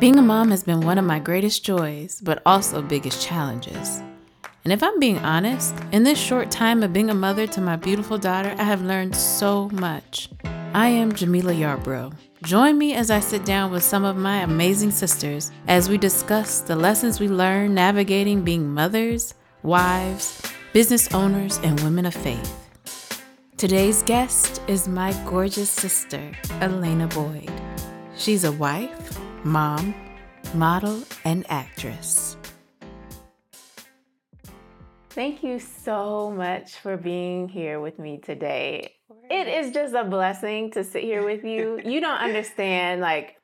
Being a mom has been one of my greatest joys, but also biggest challenges. And if I'm being honest, in this short time of being a mother to my beautiful daughter, I have learned so much. I am Jahmela Yarbrough. Join me as I sit down with some of my amazing sisters as we discuss the lessons we learn navigating being mothers, wives, business owners, and women of faith. Today's guest is my gorgeous sister, Elaina Boyd. She's a wife, mom, model, and actress. Thank you so much for being here with me today. It is just a blessing to sit here with you. You don't understand, like,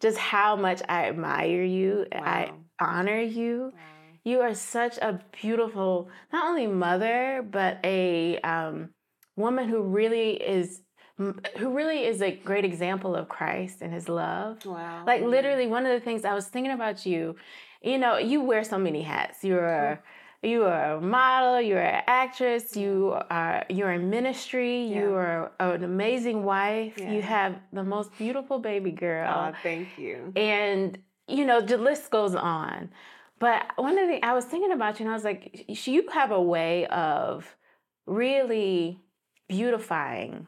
just how much I admire you. Wow. I honor you. Wow. You are such a beautiful, not only mother, but a um, woman who really is who really is a great example of Christ and his love. Wow. Like literally one of the things I was thinking about you, you know, you wear so many hats. You're a you are a model, you're an actress, you are you're in ministry, yeah. you are an amazing wife, yeah. you have the most beautiful baby girl. Oh, thank you. And you know, the list goes on. But one of the I was thinking about you and I was like, you have a way of really beautifying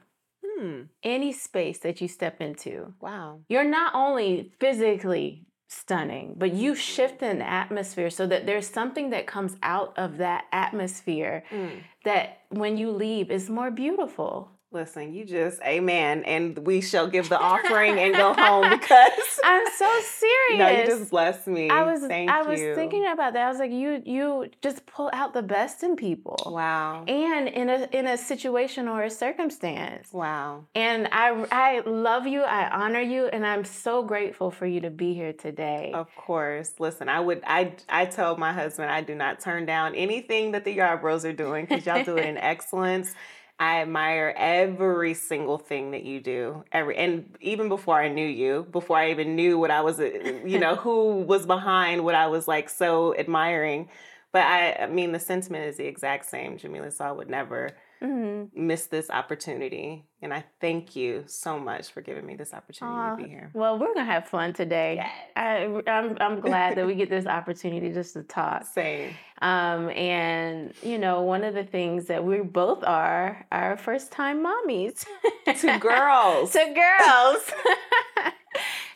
hmm. any space that you step into. Wow. You're not only physically stunning, but you shift an atmosphere so that there's something that comes out of that atmosphere mm. that when you leave is more beautiful. Listen, you just amen, and we shall give the offering and go home because I'm so serious. No, you just blessed me. I was Thank I was thinking about that. I was like, you you just pull out the best in people. Wow. And in a in a situation or a circumstance. Wow. And I I love you. I honor you, and I'm so grateful for you to be here today. Of course. Listen, I would I I tell my husband I do not turn down anything that the Yarbroughs are doing because y'all do it in excellence I admire every single thing that you do. Every and even before I knew you, before I even knew what I was, uh, you know, who was behind what I was like so admiring. But I, I mean, the sentiment is the exact same, Jahmela. I would never mm-hmm. miss this opportunity. And I thank you so much for giving me this opportunity uh, to be here. Well, we're gonna have fun today. Yes. I, I'm I'm glad that we get this opportunity just to talk. Same. Um, and you know, one of the things that we both are are first time mommies. to girls. to girls.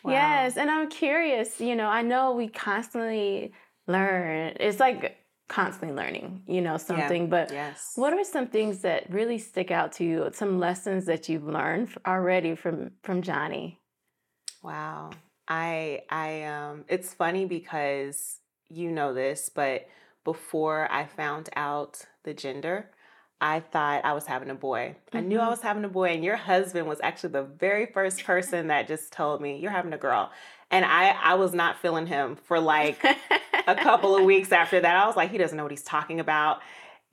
wow. Yes, and I'm curious. You know, I know we constantly learn. It's like constantly learning, you know, something. Yeah. But yes. what are some things that really stick out to you? Some lessons that you've learned already from from Johnny? Wow. I I um it's funny because you know this, but before I found out the gender, I thought I was having a boy. Mm-hmm. I knew I mm-hmm. was having a boy, and your husband was actually the very first person that just told me, You're having a girl and I I was not feeling him for like a couple of weeks after that. I was like, he doesn't know what he's talking about.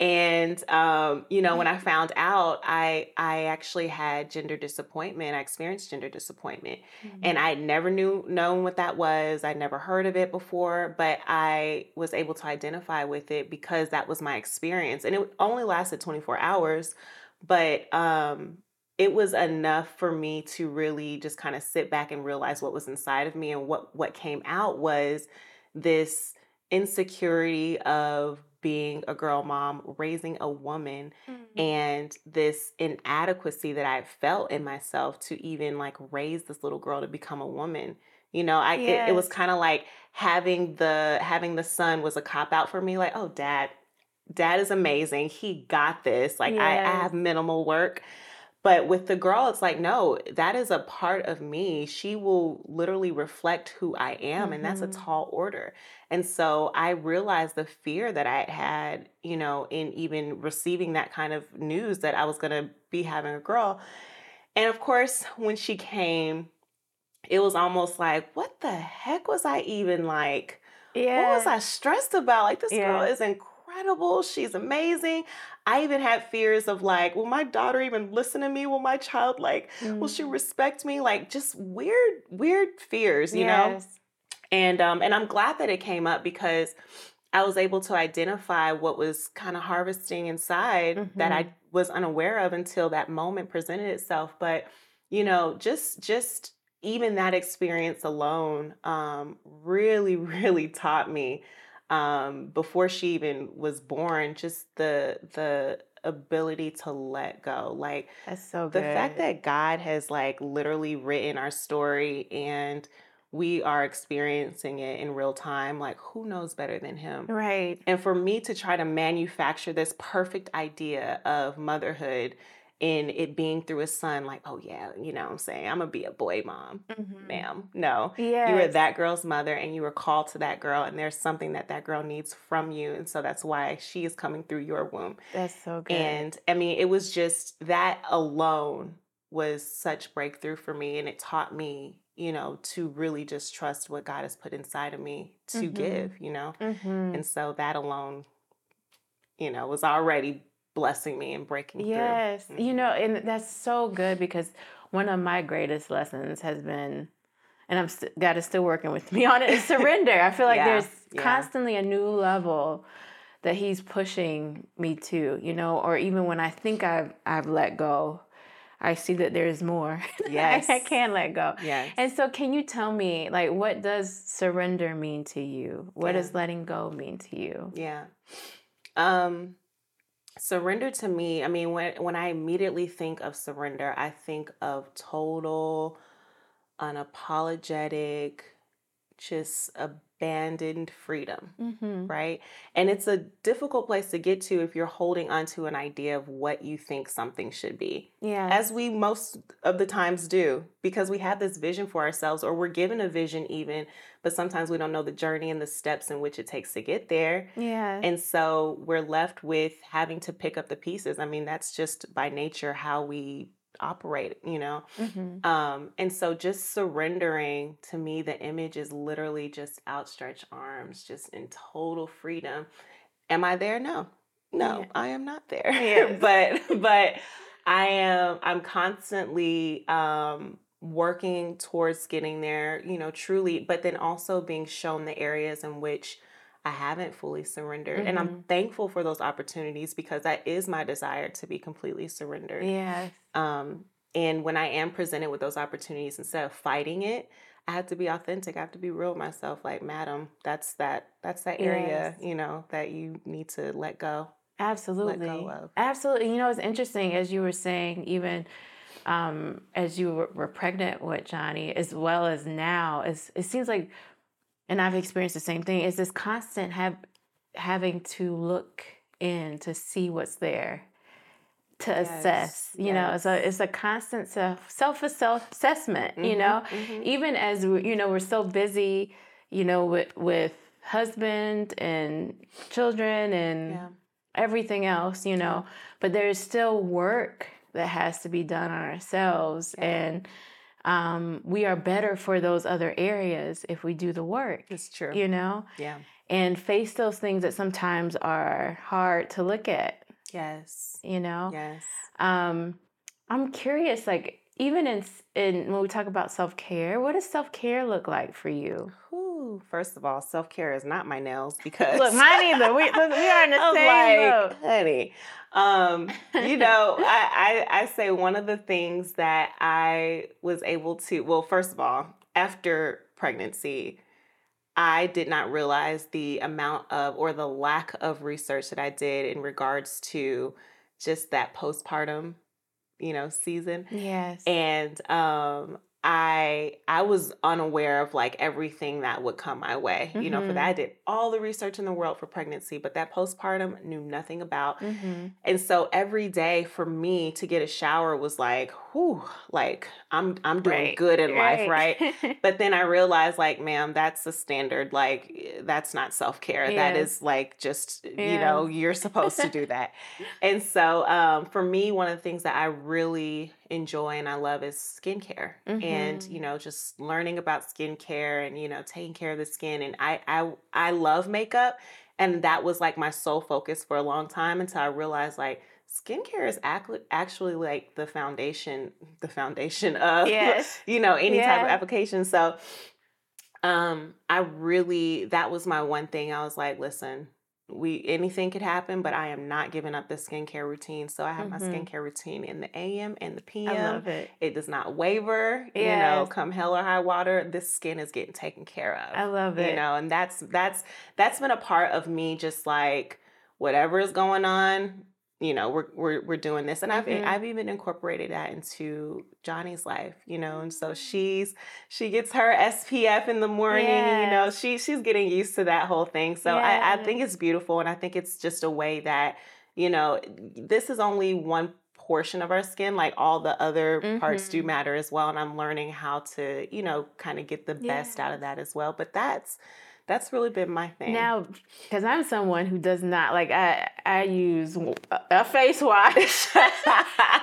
And um, you know, when I found out, I I actually had gender disappointment. I experienced gender disappointment, mm-hmm. and I never knew known what that was. I never heard of it before, but I was able to identify with it because that was my experience, and it only lasted 24 hours. But um, it was enough for me to really just kind of sit back and realize what was inside of me and what what came out was this insecurity of being a girl mom raising a woman mm-hmm. and this inadequacy that i felt in myself to even like raise this little girl to become a woman you know i yes. it, it was kind of like having the having the son was a cop out for me like oh dad dad is amazing he got this like yes. I, I have minimal work but with the girl, it's like, no, that is a part of me. She will literally reflect who I am, mm-hmm. and that's a mm-hmm. tall order. And so I realized the fear that I had, you know, in even receiving that kind of news that I was going to be having a girl. And of course, when she came, it was almost like, what the heck was I even like? Yeah. What was I stressed about? Like, this yeah. girl is incredible incredible. She's amazing. I even had fears of like, will my daughter even listen to me? Will my child like, mm. will she mm. respect me? Like just weird, weird fears, you yes. know? And um, and I'm glad that it came up because I was able to identify what was kind of harvesting inside mm-hmm. that I mm-hmm. was unaware of until that moment presented itself. But you know, just just even that experience alone um, really, really taught me um, before she even was born, just the the ability to let go. Like That's so good. the fact that God has like literally written our story and we are experiencing it in real time, like who knows better than him? Right. And for me to try to manufacture this perfect idea of motherhood in it being through a son, like, oh yeah, you know what I'm saying? I'm gonna be a boy mom, hmm ma'am. No. You were that girl's mother and you were called to that girl, and there's something that that girl needs from you. And so that's why she is coming through your womb. That's so good. And I mean, it was just that alone was such breakthrough for me. And it taught me, you know, to really just trust what God has put inside of me to hmm give, you know. hmm And so that alone, you know, was already blessing me and breaking through. Yes. You know, hmm and that's so good because one of my greatest lessons has been, and I'm st- God is still working with me on it, is surrender. I feel like Yeah, there's yeah, constantly a new level that He's pushing me to, you know, or even when I think I've I've let go, I see that there's more. I, I yes, can let go. yes, And so, can you tell me, like, what does surrender mean to you? What yeah, does letting go mean to you? yeah. Um, surrender to me, I mean, when when I immediately think of surrender, I think of total unapologetic, just abandoned freedom, Mm-hmm. right? And it's a difficult place to get to if you're holding onto an idea of what you think something should be, Yeah. as we most of the times do, because we have this vision for ourselves, or we're given a vision even, but sometimes we don't know the journey and the steps in which it takes to get there. Yeah. And so we're left with having to pick up the pieces. I mean, that's just by nature how we operate, you know? Mm-hmm. Um, and so just surrendering to me, the image is literally just outstretched arms, just in total freedom. Am I there? No. Yeah. No, I am not there. Yes. but but I am I'm constantly um working towards getting there, you know, truly, but then also being shown the areas in which I haven't fully surrendered. And I'm Mm-hmm. thankful for those opportunities because that is my desire to be completely surrendered. Yes. Um, and when I am presented with those opportunities, instead of fighting it, I have to be authentic. I have to be real with myself. Like, madam, that's that that's that Yes. area, you know, that you need to let go, let go Absolutely. of. Absolutely. You know, it's interesting as you were saying, even um, as you were, were pregnant with Johnny, as well as now, it seems like, and I've experienced the same thing. Is this constant have having to look in to see what's there, to assess. Yes, You know, it's a it's a constant self self assessment. You Mm-hmm, know, mm-hmm. even as we, you know we're so busy, you know, with with husband and children and Yeah, everything else, you yeah, know, but there's still work that has to be done on ourselves. yeah. And um, we are better for those other areas if we do the work, It's true. you know, Yeah. and face those things that sometimes are hard to look at, Yes. you know. Yes. Um, I'm curious, like, even in, in when we talk about self care, what does self care look like for you? First of all, self care is not my nails because Look, mine either. We, we are in the I'm same like, boat. honey. Um, you know, I, I I say one of the things that I was able to well, first of all, after pregnancy, I did not realize the amount of or the lack of research that I did in regards to just that postpartum, you know, season yes. and um i i was unaware of like everything that would come my way you know for that Mm-hmm. i did all the research in the world for pregnancy but that postpartum knew nothing about Mm-hmm. and so every day for me to get a shower was like whew like i'm i'm doing Right. good in life right Right. but then I realized, like, ma'am, that's the standard. Like, that's not self care. That is like just, you know, you're supposed to do that. And so, um, for me, one of the things that I really enjoy and I love is skincare, and you mm-hmm. know, just learning about skincare and you know, taking care of the skin. And I, I, I love makeup, and that was like my sole focus for a long time until I realized, like. Skincare is actu- actually like the foundation, the foundation of Yes. you know any type of application so um i really that was my one thing i was like listen we anything could happen, but I am not giving up the skincare routine. So I have my Mhm. skincare routine in the AM and the PM. I love it. It does not waver. You know, come hell or high water, this skin is getting taken care of I love it. you know and that's that's that's been a part of me just like whatever is going on you know we're we're, we're doing this and i've Mhm. i've even incorporated that into johnny's life you know and so she's she gets her spf in the morning you know she she's getting used to that whole thing so i i think it's beautiful and i think it's just a way that you know this is only one portion of our skin like all the other parts do Mhm. matter as well and i'm learning how to you know kind of get the best out of that as well but that's that's really been my thing. Now, because I'm someone who does not like I I use a face wash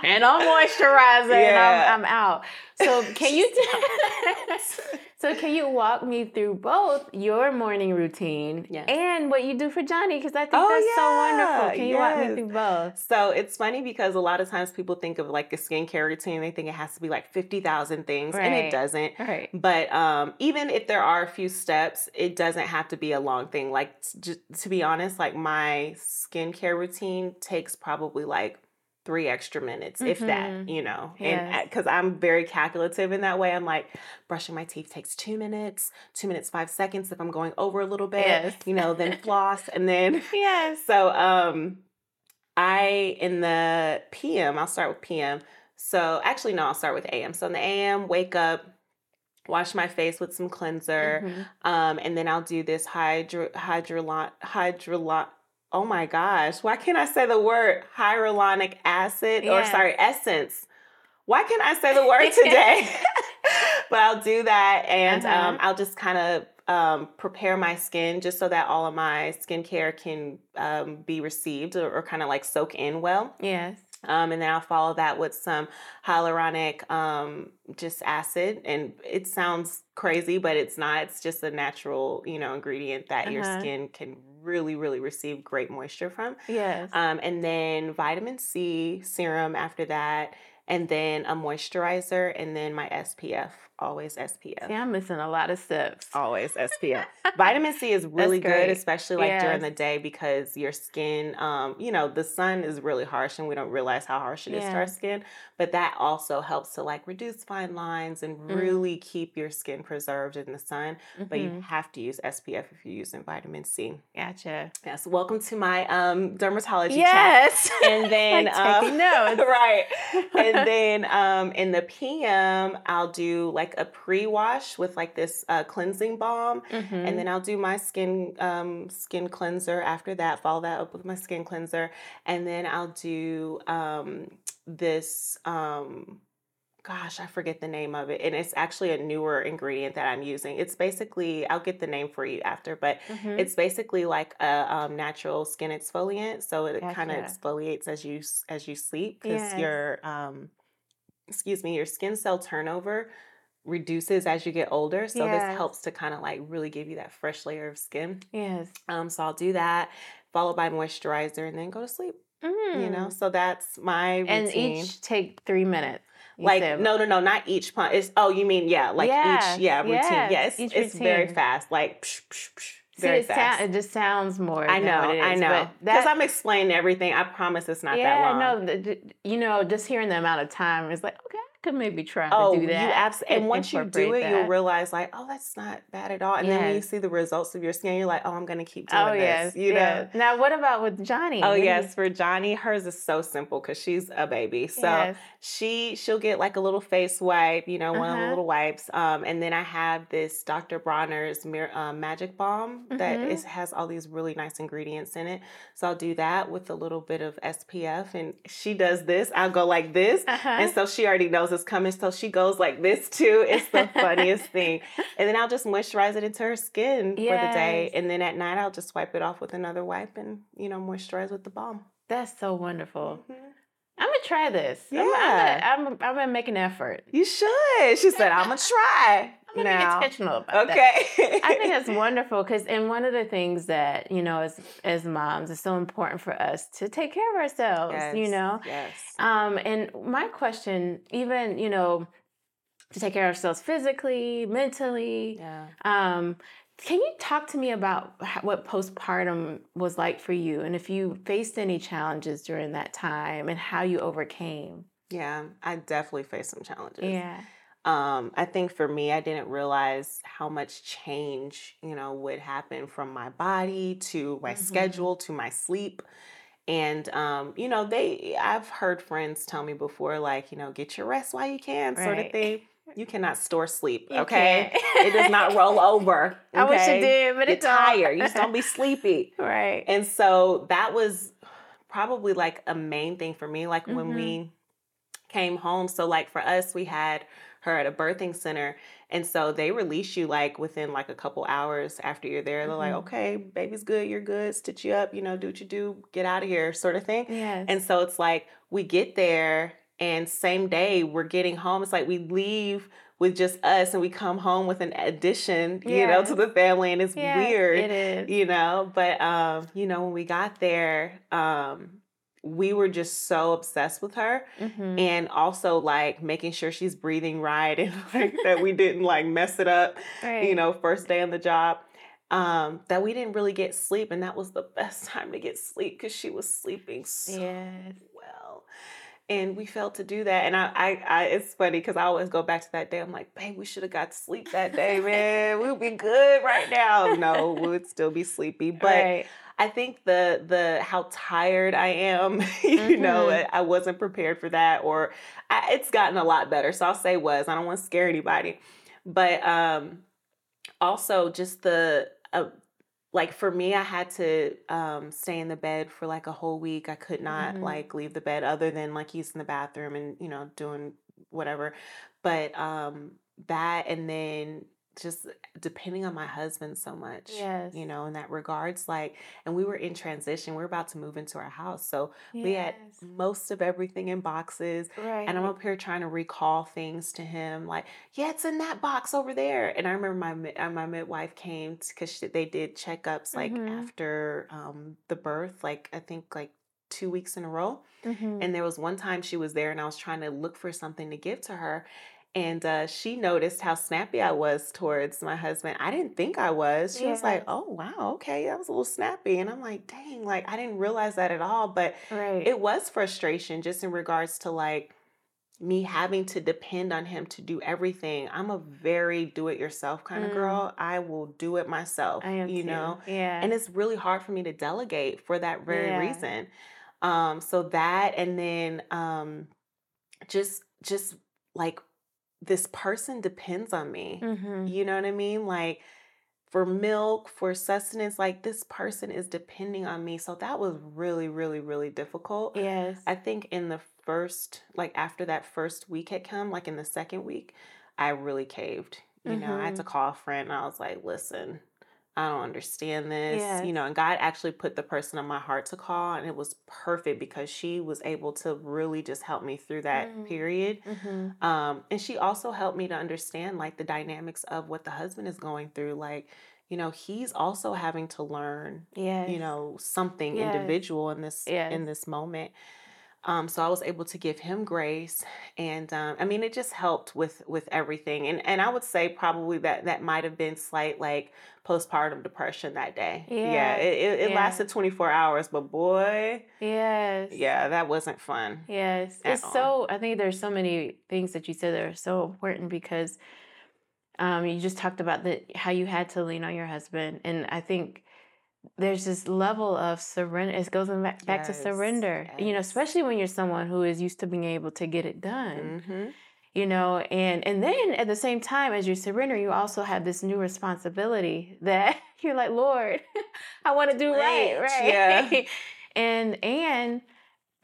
and a moisturizer and I'm I'm out. So can you so can you walk me through both your morning routine Yes. and what you do for Johnny? Because I think Oh, that's so wonderful. Can you walk me through both? so it's funny because a lot of times people think of like a skincare routine they think it has to be like 50,000 things and it doesn't Right. But um, even if there are a few steps, it doesn't have to be a long thing. Like t- to be honest, like my skincare routine takes probably like three extra minutes, if that, Mhm. you know. Yes. And because I'm very calculative in that way, I'm like brushing my teeth takes two minutes, two minutes five seconds if I'm going over a little bit, Yes. you know. Then floss, and then Yes. so um I in the PM, I'll start with PM. So actually no, I'll start with AM. So in the AM, wake up, wash my face with some cleanser, Mhm. um, and then I'll do this hydro hydrolon hydrolon oh my gosh, why can't I say the word hyaluronic acid or sorry, essence? Why can't I say the word today? but I'll do that and Uh-huh. um, I'll just kind of um, prepare my skin just so that all of my skincare can um, be received or, or kind of like soak in well. Yes. Um, and then I'll follow that with some hyaluronic um, just acid. And it sounds crazy, but it's not. It's just a natural, you know, ingredient that your Uh-huh. skin can really, really receive great moisture from. Yes. Um, and then vitamin C serum after that, and then a moisturizer, and then my SPF. Always SPF. See, I'm missing a lot of steps. Always SPF. Vitamin C is really good, especially like during the day because your skin, um, you know, the sun is really harsh and we don't realize how harsh it is to our skin. But that also helps to like reduce fine lines and Mm. really keep your skin preserved in the sun. But you Mhm. have to use SPF if you're using vitamin C. Gotcha. Yes. Welcome to my um, dermatology chat. Yes. And then like um, right. And then um, in the PM, I'll do like a pre-wash with like this uh, cleansing balm, Mhm. and then I'll do my skin um, skin cleanser after that. Follow that up with my skin cleanser, and then I'll do um, this. Um, gosh, I forget the name of it, and it's actually a newer ingredient that I'm using. It's basically I'll get the name for you after, but Mhm. it's basically like a um, natural skin exfoliant, so it kind of exfoliates as you as you sleep because Yes. your um, excuse me, your skin cell turnover reduces as you get older. So this helps to kind of like really give you that fresh layer of skin. Yes. Um, so I'll do that, followed by moisturizer, and then go to sleep. You know, Mm. so that's my routine. And each take three minutes. like said. no no no not each pump it's oh you mean yeah like Yes, each yeah routine yes, yes each it's very fast like psh, psh, psh, See, very it, fast sound, it just sounds more. I know, I know. Because I'm explaining everything. I promise it's not yeah, that long. no, the, the- you know, just hearing the amount of time is like, okay, could maybe try oh, to do that. you absolutely. And once you do it, you'll realize like, oh, that's not bad at all. And then when you see the results of your skin, you're like, oh, I'm gonna keep doing Oh this. yes, You know. yes. Now, what about with Johnny? Oh you- yes, for Johnny, hers is so simple because she's a baby. So yes. she she'll get like a little face wipe, you know, one of the Uh-huh. little wipes. Um, and then I have this Dr. Bronner's Mir- uh, Magic Balm that Mhm. is, has all these really nice ingredients in it. So I'll do that with a little bit of SPF, and she does this. I'll go like this, Uh-huh. and so she already knows it's coming. So she goes like this too. It's the funniest thing. And then I'll just moisturize it into her skin for the day, and then at night I'll just wipe it off with another wipe, and you know moisturize with the balm. That's so wonderful. Mhm. I'm gonna try this. I'm- Yeah. I'm, gonna, I'm, I'm gonna make an effort. You should. She said, "I'm gonna try." I'm gonna now. be intentional about that. Okay. I think that's wonderful because, and one of the things that you know, as as moms, it's so important for us to take care of ourselves. You know, Yes. um, and my question, even you know, to take care of ourselves physically, mentally. Yeah. Um, can you talk to me about what postpartum was like for you and if you faced any challenges during that time and how you overcame? Yeah, I definitely faced some challenges. Yeah. Um, I think for me, I didn't realize how much change, you know, would happen from my body to my Mhm. schedule to my sleep. And um, you know, they I've heard friends tell me before, like, you know, get your rest while you can, sort of thing. You cannot store sleep, You okay? It does not roll over. I wish it did, but You're it don't. tired. You just don't be sleepy. right. And so that was probably like a main thing for me. Like when Mhm. we came home. So like for us, we had her at a birthing center. And so they release you like within like a couple hours after you're there. They're like, Mhm. okay, baby's good, you're good, stitch you up, you know, do what you do, get out of here, sort of thing. Yes. And so it's like we get there and same day we're getting home. It's like we leave with just us and we come home with an addition, you know, to the family. And it's weird It is. you know but um you know when we got there um we were just so obsessed with her Mhm. and also like making sure she's breathing right and like that we didn't like mess it up right. you know first day on the job um that we didn't really get sleep and that was the best time to get sleep because she was sleeping so Yes. And we failed to do that and i i, I it's funny because i always go back to that day i'm like babe we should have got sleep that day man we'd be good right now no we would still be sleepy but right. I think the the how tired I am, you know, Mhm. I I wasn't prepared for that, or I, it's gotten a lot better. So I'll say was. I don't want to scare anybody, but um, also just the uh, like for me, I had to um, stay in the bed for like a whole week. I could not Mhm. like leave the bed other than like using the bathroom and you know doing whatever. But um, that and then just depending on my husband so much Yes. you know in that regards like and we were in transition we are about to move into our house so we had most of everything in boxes Right. and i'm up here trying to recall things to him like yeah it's in that box over there and i remember my uh, my midwife came because they did checkups like Mhm. after um, the birth like i think like two weeks in a row Mhm. and there was one time she was there and I was trying to look for something to give to her. And uh, she noticed how snappy I was towards my husband. I didn't think I was. She was like, oh, wow, okay, that was a little snappy. And I'm like, dang, like I didn't realize that at all. But right. it was frustration just in regards to like me having to depend on him to do everything. I'm a very do it yourself kind of Mm. girl. I will do it myself, I am you too. know? Yeah. and it's really hard for me to delegate for that very Yeah. reason um so that and then um just just like this person depends on me Mhm. you know what i mean like for milk for sustenance like this person is depending on me so that was really really really difficult Yes. i think in the first like after that first week had come like in the second week i really caved you know i had to Mhm. call a friend and i was like listen I don't understand this, you know, and God actually put the person on my heart to call, and it was perfect because she was able to really just help me through that Mm. period. Mhm. Um, and she also helped me to understand like the dynamics of what the husband is going through. Like, you know, he's also having to learn, Yes. you know, something Yes. individual in this Yes. in this moment. Um, so I was able to give him grace, and um, I mean, it just helped with with everything. And and I would say probably that that might have been slight like postpartum depression that day. Yeah, Yeah, it, it, it yeah. lasted 24 hours, but boy, Yes. yeah, that wasn't fun. Yes. It's all. so, I think there's so many things that you said that are so important because um, you just talked about the how you had to lean on your husband. And I think there's this level of surrender. It goes back, back to Yes, surrender, you know, especially when you're someone who is used to being able to get it done. hmm you know and and then at the same time as you surrender you also have this new responsibility that you're like lord i want to do right Right, right yeah. and and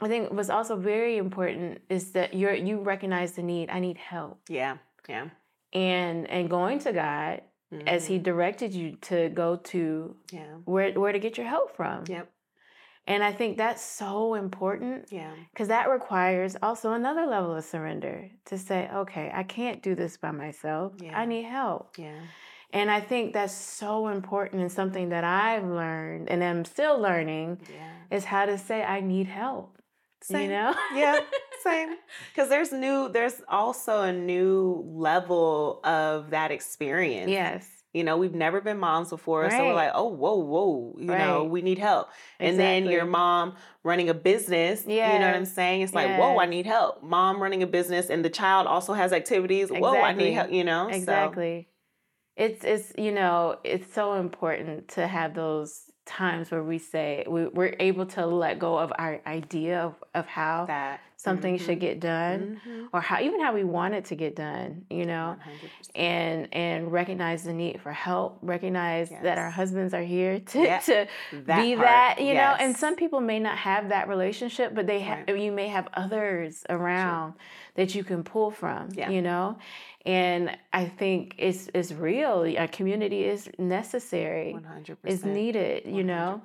i think what's also very important is that you're you recognize the need i need help Yeah, yeah. and and going to god as he Mhm. directed you to go to Yeah. where where to get your help from Yep. and i think that's so important Yeah. because that requires also another level of surrender to say, okay, I can't do this by myself. Yeah. I need help. Yeah. And I think that's so important and something that I've learned and am still learning Yeah. is how to say, I need help. You Same. know? Yeah. Same. Because there's new, there's also a new level of that experience. Yes. You know, we've never been moms before. So we're like, oh, whoa, whoa, you know, we need help. And then your mom running a business, you know what I'm saying? It's like, whoa, I need help. Mom running a business and the child also has activities. Exactly. Whoa, I need help, you know? So, Exactly. It's it's you know it's so important to have those times where we say we, we're able to let go of our idea of, of how that. something should get done Mhm. or how even how we want it to get done you know 100%. and and recognize the need for help recognize that our husbands are here to to That be part, that you know and some people may not have that relationship but they have Right. you may have others around that you can pull from Yeah. you know and i think it's it's real a community is necessary 100%. is needed you know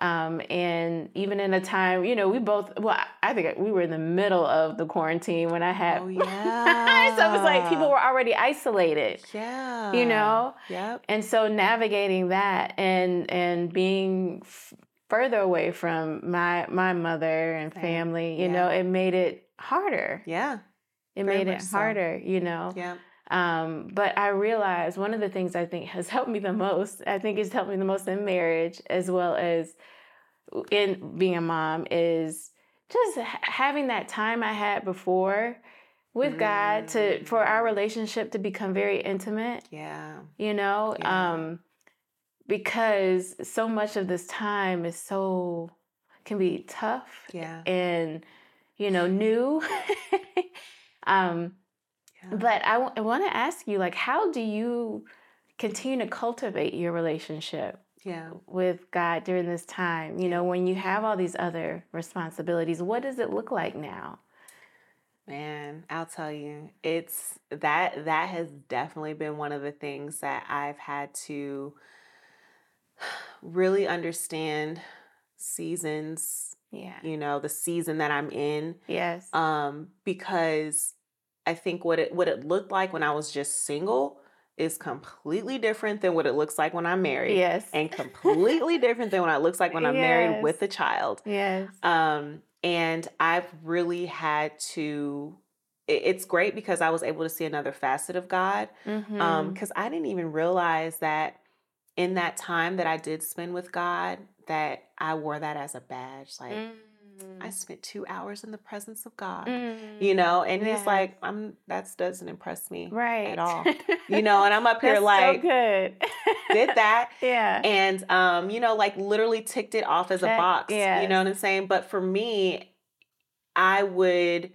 100%. um, and even in a time you know we both well I- i think we were in the middle of the quarantine when i had Oh, yeah. so it was like people were already isolated Yeah. you know Yep. and so navigating that and and being f- further away from my my mother and Same. family you Yeah. know it made it harder Yeah. It Very made it much so. harder you know Yeah. um, but I realized one of the things I think has helped me the most, I think it's helped me the most in marriage as well as in being a mom, is just having that time I had before with God to for our Mm. relationship to become very intimate, Yeah. you know, Yeah. um, because so much of this time is so can be tough Yeah. and you know new. um, yeah. but I want to ask you, like, how do you continue to cultivate your relationship Yeah. with God during this time? You know, when you have all these other responsibilities, what does it look like now? Man, I'll tell you, it's that that has definitely been one of the things that I've had to really understand seasons, Yeah. you know, the season that I'm in. Yes. Um, because I think what it what it looked like when I was just single is completely different than what it looks like when I'm married. yes. And completely different than what it looks like when I'm married with a child. yes. Um, and I've really had to. It's great because I was able to see another facet of God. Mhm. Um, because I didn't even realize that in that time that I did spend with God, that I wore that as a badge. Like I Mm. spent two hours in the presence of God. Mm. You know, and he's like, I'm that doesn't impress me. right at all. You know, and I'm up here like so good. did that. yeah. and um, you know, like literally ticked it off as a box. You know what I'm saying? But for me, I would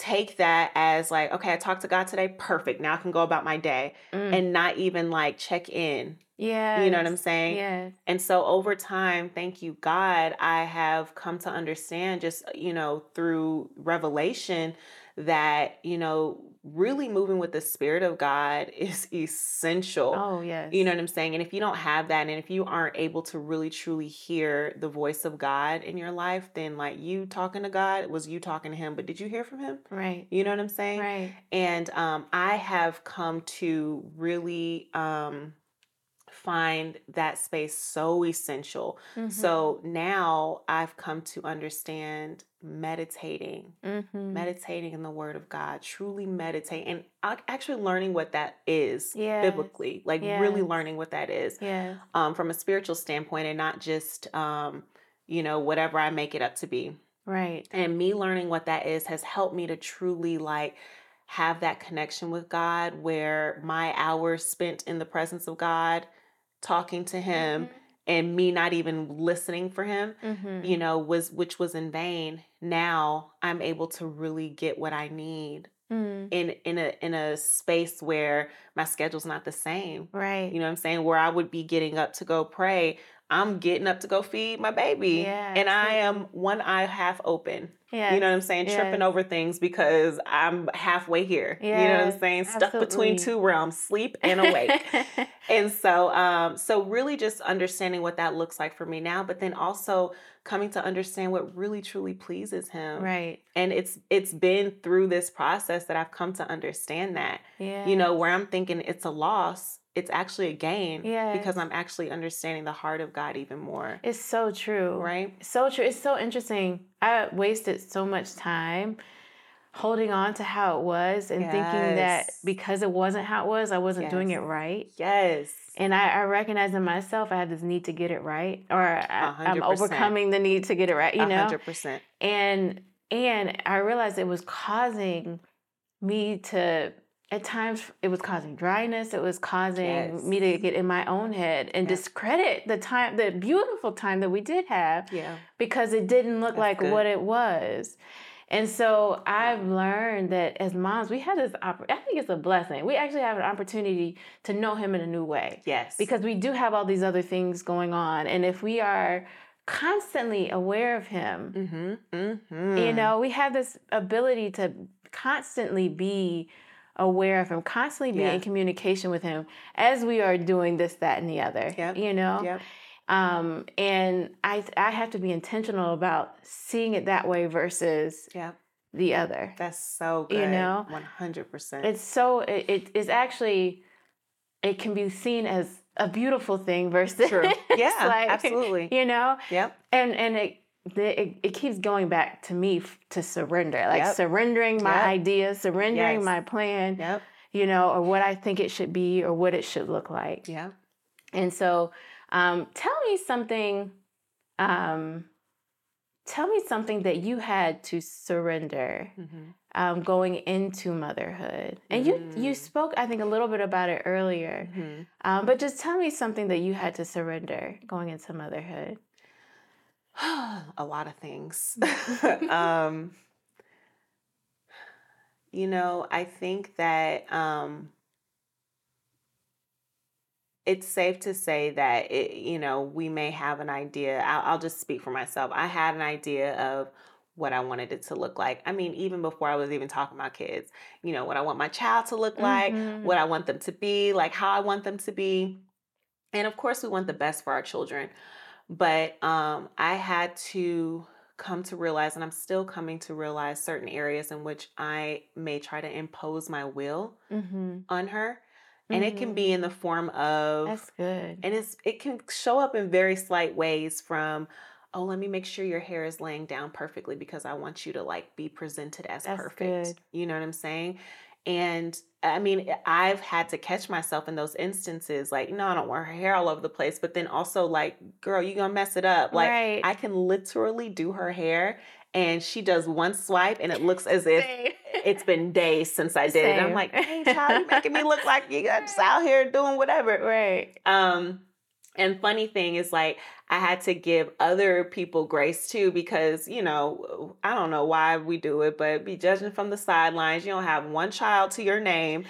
take that as like, okay, I talked to God today, perfect. Now I can go about my day Mm. and not even like check in. Yeah. You know what I'm saying? Yes. And so over time, thank you, God, I have come to understand just, you know, through revelation that, you know, really moving with the Spirit of God is essential. Oh yes. You know what I'm saying? And if you don't have that, and if you aren't able to really truly hear the voice of God in your life, then like you talking to God was you talking to Him, but did you hear from Him? Right. You know what I'm saying? Right. And um, I have come to really um, find that space so essential. Mhm. So now I've come to understand meditating, Mhm. meditating in the Word of God, truly meditate, and actually learning what that is Yes. biblically, like really learning what that is Yes. um, from a spiritual standpoint, and not just um, you know whatever I make it up to be. Right. And me learning what that is has helped me to truly like have that connection with God where my hours spent in the presence of God, talking to Him, and me not even listening for Him, Mhm. you know, was which was in vain. Now I'm able to really get what I need Mm. in in a in a space where my schedule's not the same. Right. You know what I'm saying? Where I would be getting up to go pray, I'm getting up to go feed my baby. Yeah, and I am one eye half open. Yes. You know what I'm saying? Tripping over things because I'm halfway here. You know what I'm saying? Stuck between two realms, sleep and awake. and so um so really just understanding what that looks like for me now, but then also coming to understand what really truly pleases him. right. And it's it's been through this process that I've come to understand that Yeah. you know, where I'm thinking it's a loss, it's actually a gain because I'm actually understanding the heart of God even more. It's so true. Right? So true. It's so interesting. I wasted so much time holding on to how it was and thinking that because it wasn't how it was, I wasn't doing it right. Yes. And I, I recognize in myself I have this need to get it right, or I, I'm overcoming the need to get it right. You know, hundred percent. and and I realized it was causing me to at times it was causing dryness it was causing Yes. me to get in my own head and Yep. discredit the time the beautiful time that we did have Yeah. because it didn't look That's like good. what it was and so I've learned that as moms, we have this. Opp- I think it's a blessing. We actually have an opportunity to know Him in a new way Yes. because we do have all these other things going on, and if we are constantly aware of Him, Mm-hmm. Mm-hmm. you know, we have this ability to constantly be aware of him, constantly be Yeah. in communication with him as we are doing this, that, and the other. Yep. You know? Yep. Um, and I I have to be intentional about seeing it that way versus Yep. the other. That's so You know? One hundred percent. It's so it, it is actually it can be seen as a beautiful thing versus True. Yeah. like, absolutely. You know? Yep. and and it the, it, it keeps going back to me f- to surrender like Yep. surrendering my Yep. ideas surrendering Yes. my plan Yep. you know or what i think it should be or what it should look like Yeah. and so um, tell me something um, tell me something that you had to surrender Mm-hmm. um, going into motherhood and you you Mm. spoke i think a little bit about it earlier Mm-hmm. um, but just tell me something that you had to surrender going into motherhood a lot of things. um, you know, I think that um, it's safe to say that it, you know we may have an idea. I'll, I'll just speak for myself. I had an idea of what I wanted it to look like. I mean, even before I was even talking about kids, you know, what I want my child to look like, Mhm. what I want them to be, like how I want them to be. And of course, we want the best for our children. But um, I had to come to realize, and I'm still coming to realize certain areas in which I may try to impose my will Mhm. on her. And it can be in the form of That's good. and it's it can show up in very slight ways from oh let me make sure your hair is laying down perfectly because i want you to like be presented as That's perfect good. you know what i'm saying and i mean i've had to catch myself in those instances like no i don't want her hair all over the place but then also like girl you gonna mess it up like right. i can literally do her hair and she does one swipe and it looks as if Same. it's been days since i did it i'm like hey child you're making me look like you got just out here doing whatever right. um, and funny thing is like I had to give other people grace too because you know I don't know why we do it, but be judging from the sidelines. You don't have one child to your name.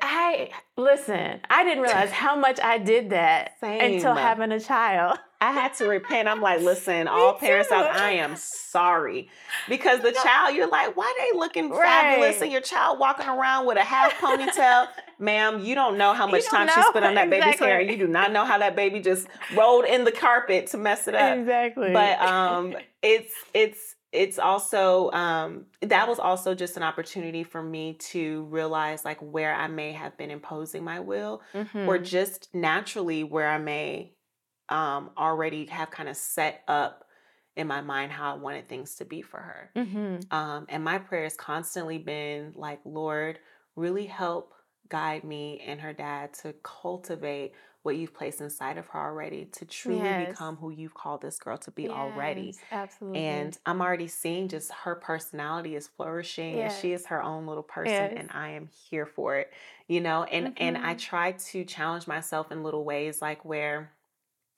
I listen. I didn't realize how much I did that until having a child. I had to repent. I'm like, listen, all parents out. I am sorry because the child, you're like, why they looking fabulous, Right. and your child walking around with a half ponytail, ma'am. You don't know how much time she spent on that baby's hair. You do not know how that baby just rolled in the carpet to mess it up. Exactly. but um it's it's it's also um that was also just an opportunity for me to realize like where i may have been imposing my will or Mhm. just naturally where i may um already have kind of set up in my mind how i wanted things to be for her Mhm. um and my prayer has constantly been like lord really help guide me and her dad to cultivate what you've placed inside of her already to truly Yes. become who you've called this girl to be already absolutely. and I'm already seeing just her personality is flourishing and she is her own little person Yes. and I am here for it. You know, and and I Mhm. try to challenge myself in little ways like where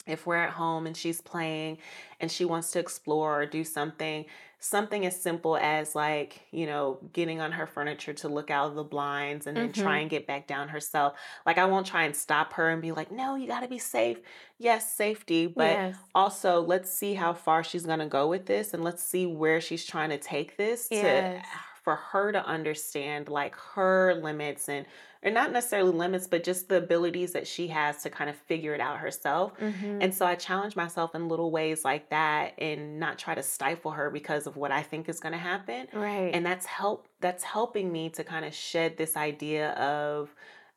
if we're at home and she's playing and she wants to explore or do something, something as simple as like, you know, getting on her furniture to look out of the blinds and then try Mhm. and get back down herself. Like I won't try and stop her and be like, "No, you got to be safe." Yes, safety, but yes. also let's see how far she's going to go with this and let's see where she's trying to take this Yes. to for her to understand like her limits and or not necessarily limits but just the abilities that she has to kind of figure it out herself Mhm. and so I challenge myself in little ways like that and not try to stifle her because of what I think is going to happen right. and that's help that's helping me to kind of shed this idea of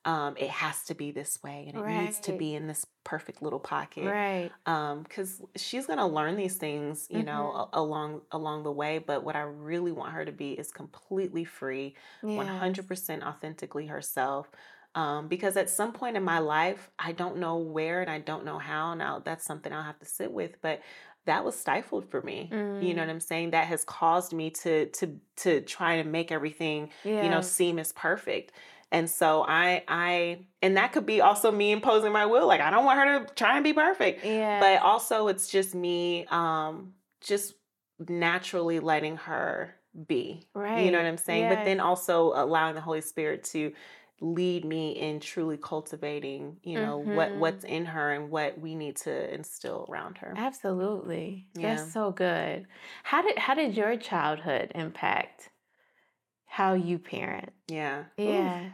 um, it has to be this way and it right. needs to be in this perfect little pocket right because um, she's going to learn these things you mm-hmm. know along along the way but what i really want her to be is completely free yes. 100% authentically herself um, because at some point in my life i don't know where and i don't know how now that's something i'll have to sit with but that was stifled for me. Mm. You know what mm. I'm saying? That has caused me to to to try to make everything, yeah. you know, seem as perfect. And so I I and that could be also me imposing my will. Like I don't want her to try and be perfect. Yeah. But also it's just me um just naturally letting her be. Right. You know what I'm saying? Yes. But then also allowing the Holy Spirit to lead me in truly cultivating you know mm-hmm. what what's in her and what we need to instill around her absolutely yeah. that's so good how did how did your childhood impact how you parent yeah yeah.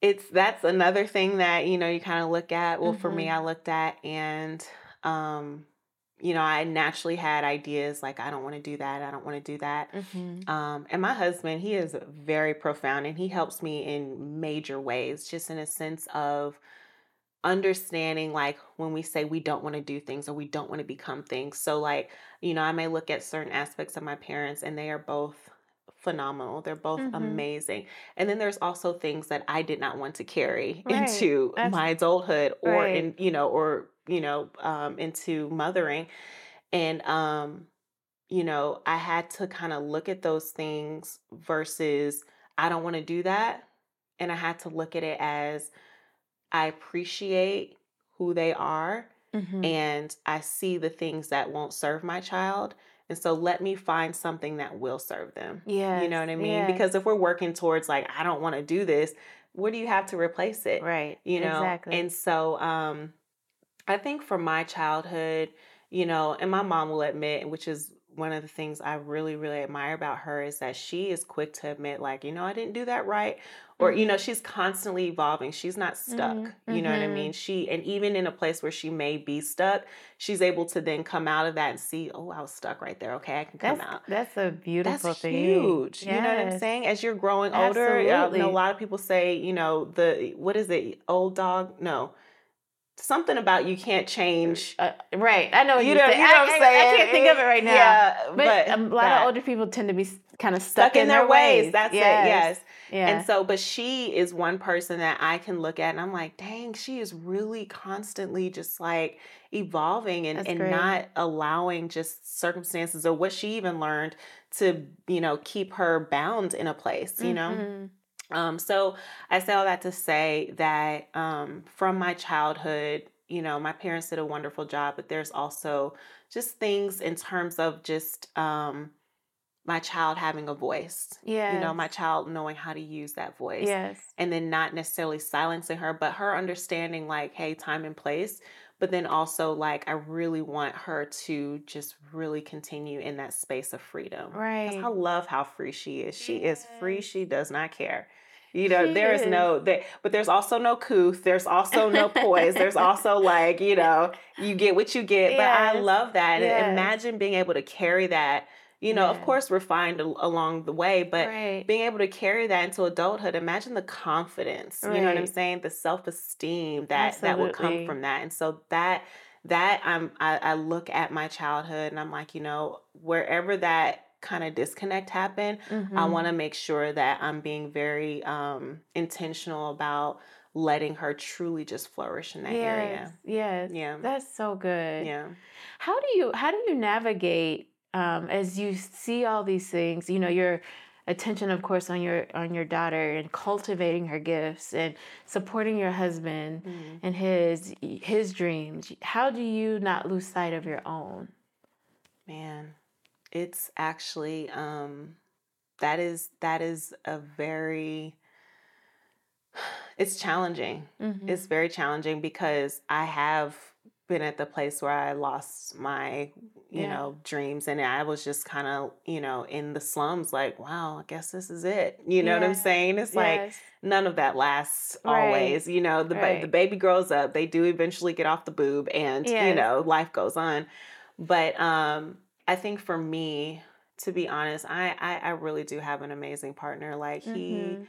It's that's another thing that you know you kind of look at well mm-hmm. for me mm-hmm. i looked at and um you know, I naturally had ideas like, I don't want to do that. I don't want to do that. Mm-hmm. Um, and my husband, he is very profound and he helps me in major ways, just in a sense of understanding like when we say we don't want to do things or we don't want to become things. So, like, you know, I may look at certain aspects of my parents and they are both phenomenal. They're both mm-hmm. amazing. And then there's also things that I did not want to carry right. into That's, my adulthood or right. in, you know, or you know, um, into mothering. And, um, you know, I had to kind of look at those things versus I don't want to do that. And I had to look at it as I appreciate who they are mm-hmm. and I see the things that won't serve my child. And so let me find something that will serve them. Yeah. You know what I mean? Yes. Because if we're working towards like, I don't want to do this, what do you have to replace it? Right. You know? Exactly. And so um I think from my childhood, you know, and my mom will admit, which is one of the things I really, really admire about her is that she is quick to admit, like, you know, I didn't do that right. Or, mm-hmm. you know, she's constantly evolving. She's not stuck. Mm-hmm. You know what I mm-hmm. mean? She, and even in a place where she may be stuck, she's able to then come out of that and see, oh, I was stuck right there. Okay, I can come that's, out. That's a beautiful that's thing. huge. Yes. You know what I'm saying? As you're growing older, Absolutely. know, a lot of people say, you know, the, what is it? Old dog? No something about you can't change. Uh, right. I know what you, know, you know what I'm saying. I, I, can't think of it right now. Yeah, but, but a lot that. of older people tend to be kind of stuck, stuck in, in, their, ways. ways. That's yes. it. Yes. Yeah. And so, but she is one person that I can look at and I'm like, dang, she is really constantly just like evolving and, and not allowing just circumstances or what she even learned to, you know, keep her bound in a place, you know? Um, so I say all that to say that um, from my childhood, you know, my parents did a wonderful job, but there's also just things in terms of just um, my child having a voice. Yeah. You know, my child knowing how to use that voice. Yes. And then not necessarily silencing her, but her understanding like, hey, time and place. But then also like I really want her to just really continue in that space of freedom. Right. I love how free she is. She is free. She does not care. You know, she there is, is no there, but there's also no couth. There's also no poise. there's also like, you know, you get what you get. Yes. But I love that. Yes. Imagine being able to carry that. You know, of course, refined along the way, but right. being able to carry that into adulthood, imagine the confidence. Right. You know what I'm saying? The self esteem that Absolutely. that will come from that. And so that that I'm I, I look at my childhood and I'm like, you know, wherever that kind of disconnect happen, mm-hmm. I want to make sure that I'm being very um, intentional about letting her truly just flourish in that yes, area. Yes. Yeah. That's so good. Yeah. How do you how do you navigate um, as you see all these things? You know, your attention of course on your on your daughter and cultivating her gifts and supporting your husband mm-hmm. and his his dreams. How do you not lose sight of your own? Man, it's actually um that is that is a very it's challenging. Mm-hmm. It's very challenging because I have been at the place where I lost my, you yeah. know, dreams and I was just kind of, you know, in the slums like, wow, I guess this is it. You know yeah. what I'm saying? It's yes. like none of that lasts right. always. You know, the right. the baby grows up, they do eventually get off the boob and, yes. you know, life goes on. But um I think for me, to be honest, I, I, I really do have an amazing partner. Like he, mm-hmm.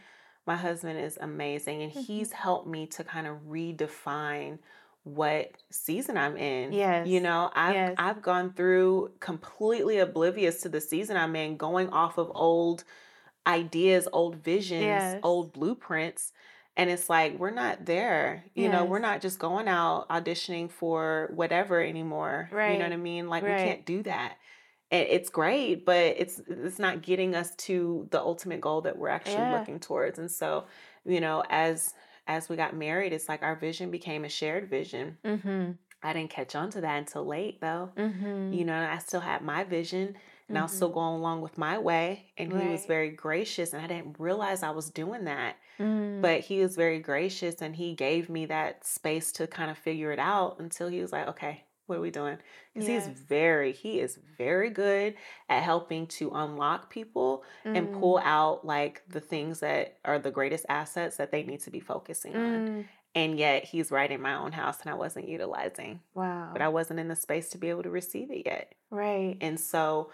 My husband is amazing and Mhm. he's helped me to kind of redefine what season I'm in. Yes. You know, I've Yes. I've gone through completely oblivious to the season I'm in, going off of old ideas, old visions, Yes. old blueprints. And it's like, we're not there. You know, we're not just going out auditioning for whatever anymore. right. You know what I mean? Like we can't do that. And it's great, but it's it's not getting us to the ultimate goal that we're actually Yeah. looking towards. And so, you know, as as we got married, it's like our vision became a shared vision. Mhm. I didn't catch on to that until late though. Mhm. You know, I still had my vision and I was still Mhm. going along with my way. And he was very gracious, and I didn't realize I was doing that. Mm. But he was very gracious and he gave me that space to kind of figure it out until he was like, okay, what are we doing? Because he's Yes. very, he is very good at helping to unlock people and pull Mm. out like the things that are the greatest assets that they need to be focusing on. Mm. And yet he's right in my own house and I wasn't utilizing, Wow. but I wasn't in the space to be able to receive it yet. Right. And so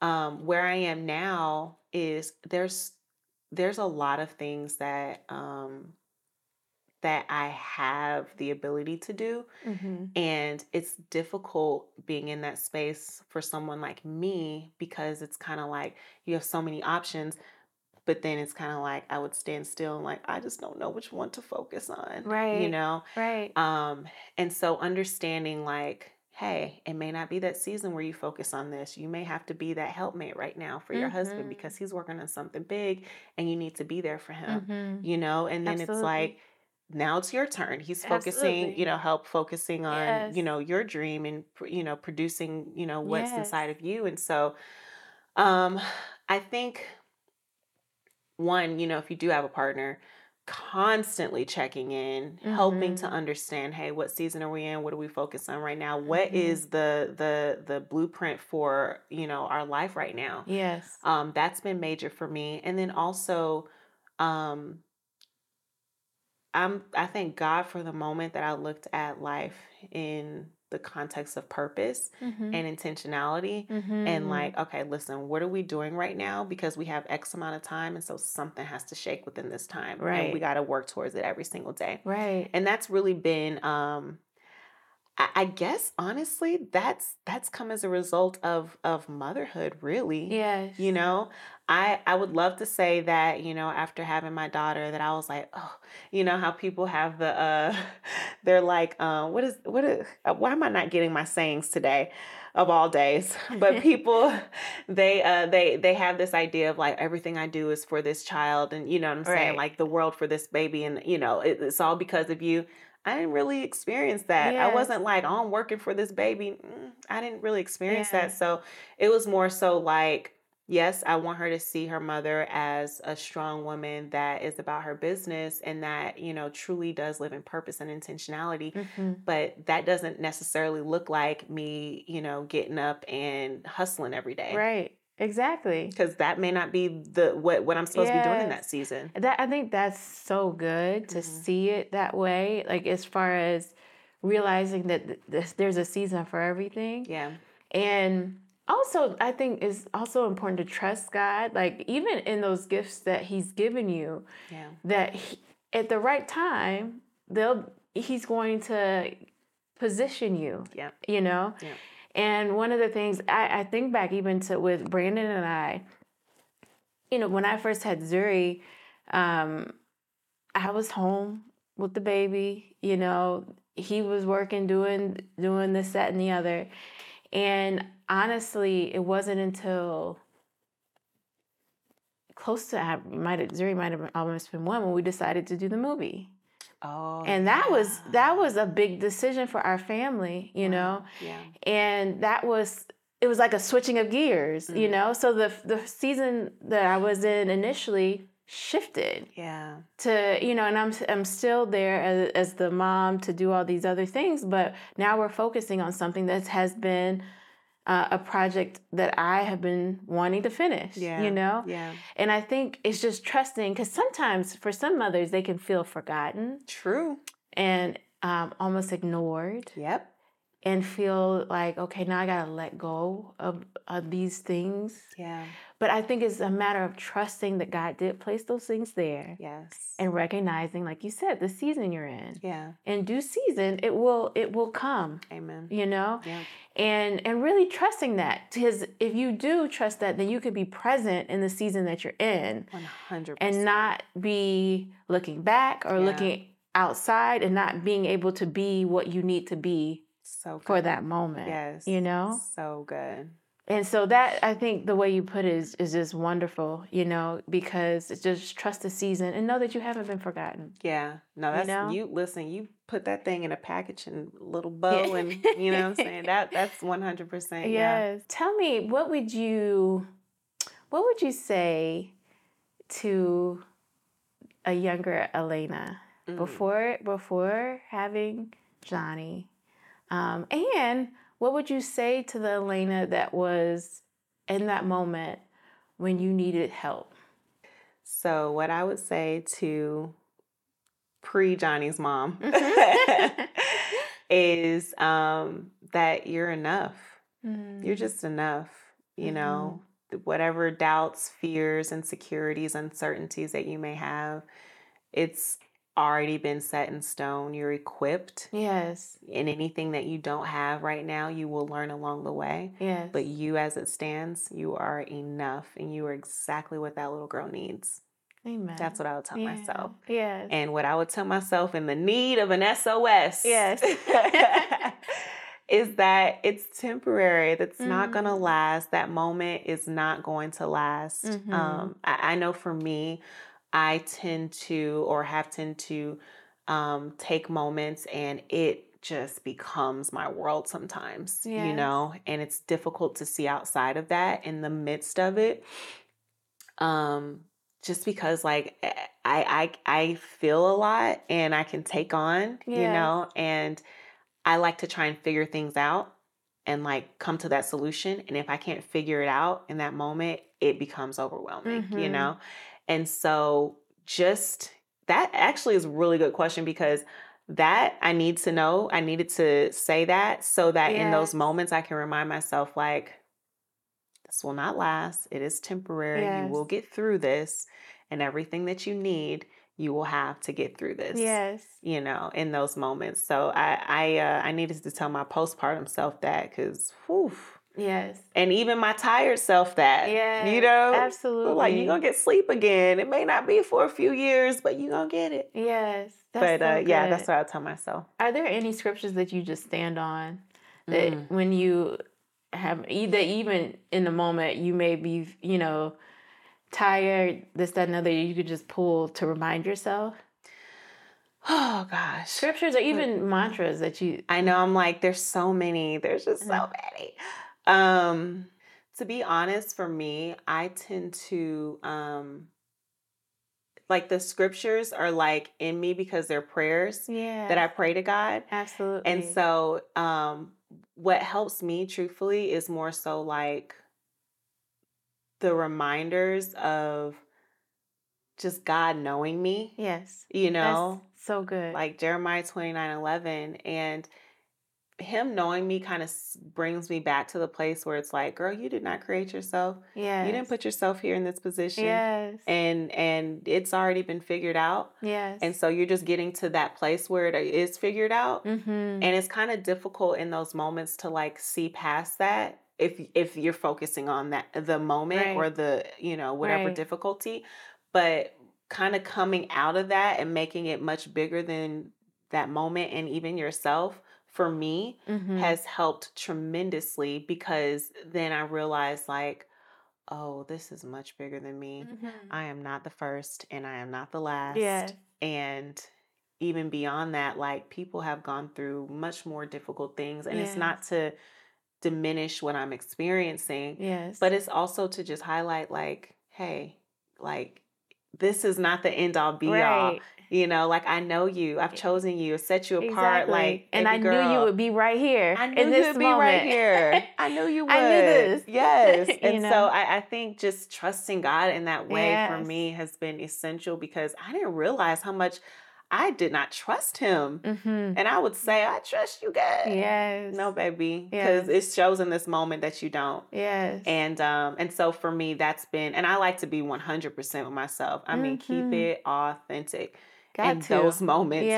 um, where I am now is there's there's a lot of things that um, that I have the ability to do, Mhm. and it's difficult being in that space for someone like me because it's kind of like you have so many options, but then it's kind of like I would stand still and like I just don't know which one to focus on, Right. you know. Right. Um, and so understanding like, hey, it may not be that season where you focus on this. You may have to be that helpmate right now for your husband Mhm. because he's working on something big and you need to be there for him, Mhm. you know? And then it's like, now it's your turn. He's focusing, you know, help focusing on, you know, your dream and, you know, producing, you know, what's Yes. inside of you. And so, um, I think one, you know, if you do have a partner, constantly checking in, helping to Mhm. understand, hey, what season are we in? What are we focused on right now? What Mhm. is the the the blueprint for, you know, our life right now? Yes. Um, that's been major for me. And then also, um, I'm I thank God for the moment that I looked at life in the context of purpose Mhm. and intentionality and Mhm. like okay listen what are we doing right now because we have x amount of time and so something has to shake within this time and we got to work towards it every single day Right. and that's really been um I, guess honestly that's that's come as a result of of motherhood really Yeah. you know i i would love to say that you know after having my daughter that i was like oh you know how people have the uh they're like uh what is what is uh, why am i not getting my sayings today of all days but people they uh they they have this idea of like everything i do is for this child and you know what i'm saying Right. like the world for this baby and you know it, it's all because of you I didn't really experience that. I wasn't like, oh, I'm working for this baby. Mm, I didn't really experience Yeah. that. So it was more so like, yes, I want her to see her mother as a strong woman that is about her business and that, you know, truly does live in purpose and intentionality. Mhm. But that doesn't necessarily look like me, you know, getting up and hustling every day. Right. Exactly. Because that may not be the what what I'm supposed to be doing in that season. That I think that's so good to Mhm. see it that way. Like as far as realizing that th- there's a season for everything. Yeah. And also, I think it's also important to trust God. Like even in those gifts that He's given you, Yeah. that he, at the right time, they'll He's going to position you. Yeah. You know. Yeah. And one of the things I, I think back even to with Brandon and I, you know, when I first had Zuri, um, I was home with the baby. You know, he was working, doing doing this, that, and the other. And honestly, it wasn't until close to I might Zuri might have almost been one when we decided to do the movie. Oh. And that was that was a big decision for our family, you know Yeah. and that was it was like a switching of gears you Mhm. know so the the season that i was in initially shifted Yeah. to you know and i'm i'm still there as, as the mom to do all these other things but now we're focusing on something that has been uh, a project that i have been wanting to finish Yeah. you know Yeah. and i think it's just trusting because sometimes for some mothers they can feel forgotten True. and um, almost ignored Yep. And feel like, okay, now I got to let go of, of these things. Yeah. But I think it's a matter of trusting that God did place those things there Yes. and recognizing, like you said, the season you're in. yeah. In due season, it will it will come, Amen. you know? Yeah. And and really trusting that. Because if you do trust that, then you could be present in the season that you're in One hundred and not be looking back or Yeah. looking outside and not being able to be what you need to be so good. for that moment. Yes. You know? So good. And so that I think the way you put it is, is just wonderful, you know, because it's just trust the season and know that you haven't been forgotten. Yeah. No, You that's know? you listen, you put that thing in a package and little bow Yeah. and you know what I'm saying? That that's one hundred percent. Yeah. Yes. Tell me, what would you what would you say to a younger Elaina Mm. before before having Johnny? Um, and what would you say to the Elaina that was in that moment when you needed help? So what I would say to pre Johnny's mom Mhm. is um that you're enough. Mm. You're just enough, you Mhm. know. Whatever doubts, fears, insecurities, uncertainties that you may have, it's already been set in stone. You're equipped. Yes. And anything that you don't have right now, you will learn along the way. Yes. But you, as it stands, you are enough and you are exactly what that little girl needs. Amen. That's what I would tell Yeah. myself. Yes. And what I would tell myself in the need of an SOS. Yes. is that it's temporary. That's not going to last. That moment is not going to last. Mhm. Um, I, I know for me, I tend to or have tend to um, take moments and it just becomes my world sometimes, you know, and it's difficult to see outside of that in the midst of it. Um, just because like eh, I I I feel a lot and I can take on, you know, and I like to try and figure things out and like come to that solution. And if I can't figure it out in that moment, it becomes overwhelming, you Mhm. know? And so just that actually is a really good question because that I need to know. I needed to say that so that in those moments I can remind myself, like, this will not last. It is temporary. You will get through this, and everything that you need, you will have to get through this Yes. you know, in those moments. So I I uh, I needed to tell my postpartum self that because, Yes. and even my tired self that, Yeah. you know, Absolutely. like you're gonna get sleep again. It may not be for a few years, but you're gonna get it. Yes. That's but uh, so yeah, that's what I tell myself. Are there any scriptures that you just stand on that Mm. when you have either even in the moment you may be, you know, tired, this, that, and other, you could just pull to remind yourself? Oh gosh, Scriptures or even mantras that you I know. I'm like, there's so many. There's just so Mhm. many. Um, to be honest, for me, I tend to um, like the scriptures are like in me because they're prayers Yeah. that I pray to God. absolutely. And so, um, what helps me truthfully is more so like the reminders of just God knowing me, yes. you know, That's so good. like Jeremiah 29 11. And him knowing me kind of brings me back to the place where it's like, girl, you did not create yourself. yeah You didn't put yourself here in this position. Yes. And and it's already been figured out. yes. And so you're just getting to that place where it is figured out. mm-hmm. and it's kind of difficult in those moments to like see past that if if you're focusing on that the moment or the you know whatever Right. difficulty but kind of coming out of that and making it much bigger than that moment and even yourself for me mm-hmm. has helped tremendously because then I realized like oh this is much bigger than me Mhm. I am not the first and I am not the last Yes. and even beyond that like people have gone through much more difficult things and it's not to diminish what i'm experiencing Yes. but it's also to just highlight like hey like this is not the end all be all you know like i know you i've chosen you set you apart Exactly. like and I baby knew you would be right here I knew this you'd be moment. right here. I knew you would. I knew this. Yes. And know? so I, I think just trusting God in that way for me has been essential because I didn't realize how much I did not trust him. Mm-hmm. And I would say, I trust you, God. Yes. No, baby. Because Yes. it shows in this moment that you don't. Yes. And um, and so for me, that's been, and I like to be 100% with myself. I mean, keep Mhm. it authentic. Got and to. those moments really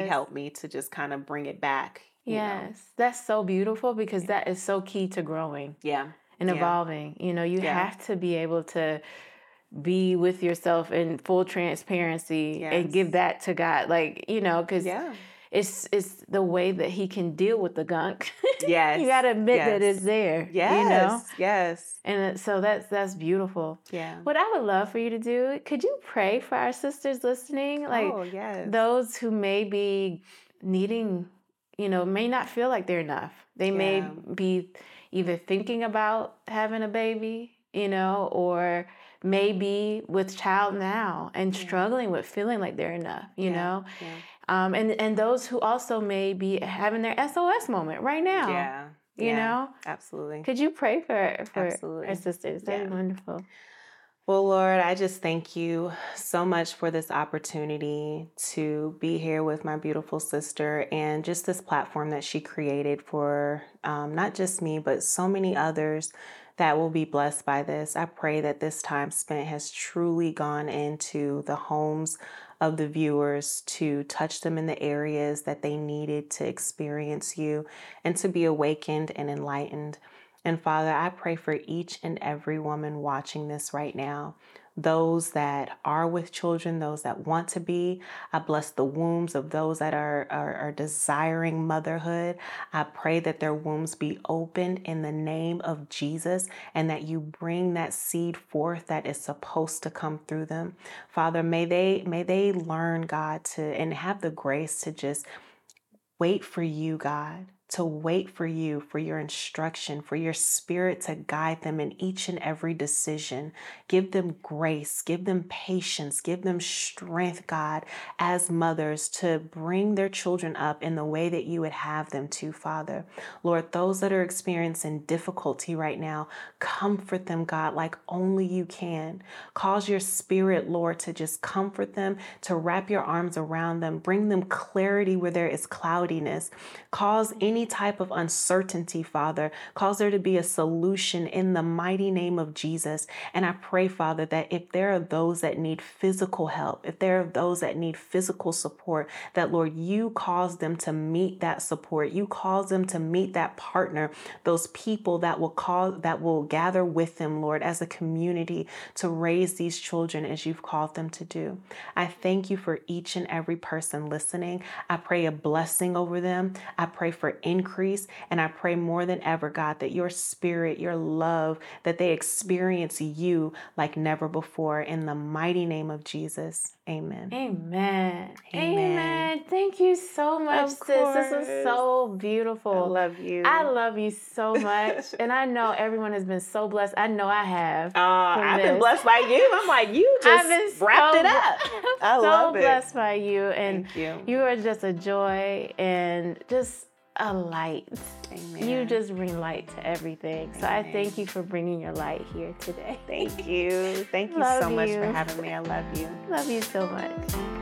Yes. help me to just kind of bring it back. you know? Yes. That's so beautiful because that is so key to growing Yeah. and Yeah. evolving. You know, you Yeah. have to be able to be with yourself in full transparency and give that to God. Like, you know, because Yeah. it's it's the way that he can deal with the gunk. Yes. you got to admit that it's there. Yes. You know? Yes. And so that's that's beautiful. Yeah. What I would love for you to do, could you pray for our sisters listening? Like oh, yes. those who may be needing, you know, may not feel like they're enough. They may be either thinking about having a baby, you know, or maybe with child now and Yeah. struggling with feeling like they're enough, you Yeah. know. Yeah. Um, and and those who also may be having their SOS moment right now. Yeah. You know, Absolutely. could you pray for for Absolutely. our sisters? That'd be wonderful. Well, Lord, I just thank you so much for this opportunity to be here with my beautiful sister and just this platform that she created for um, not just me, but so many others that will be blessed by this. I pray that this time spent has truly gone into the homes of the viewers to touch them in the areas that they needed to experience you and to be awakened and enlightened. And Father, I pray for each and every woman watching this right now. Those that are with children, those that want to be. I bless the wombs of those that are, are, are desiring motherhood. I pray that their wombs be opened in the name of Jesus and that you bring that seed forth that is supposed to come through them. Father, may they may they learn, God, to and have the grace to just wait for you, God, to wait for you, for your instruction, for your spirit to guide them in each and every decision. Give them grace, give them patience, give them strength, God, as mothers to bring their children up in the way that you would have them to, Father. Lord, those that are experiencing difficulty right now, comfort them, God, like only you can. Cause your spirit, Lord, to just comfort them, to wrap your arms around them, bring them clarity where there is cloudiness. Cause any type of uncertainty, Father. Cause there to be a solution in the mighty name of Jesus. And I pray, Father, that if there are those that need physical help, if there are those that need physical support, that Lord, you cause them to meet that support. You cause them to meet that partner, those people that will cause that will gather with them, Lord, as a community to raise these children as you've called them to do. I thank you for each and every person listening. I pray a blessing over them. I pray for increase. And I pray more than ever, God, that your spirit, your love, that they experience you like never before. In the mighty name of Jesus. Amen. Amen. Amen. Amen. Thank you so much, sis. This was course. so beautiful. I love you. I love you so much. and I know everyone has been so blessed. I know I have. Uh, I've been blessed by you. I'm like, you just wrapped so it up. I so love it. So blessed by you. And you. you are just a joy and just a light. Amen. You just bring light to everything. So I thank you for bringing your light here today. Thank you. Thank you Love so much for having me. I love you. Love you so much.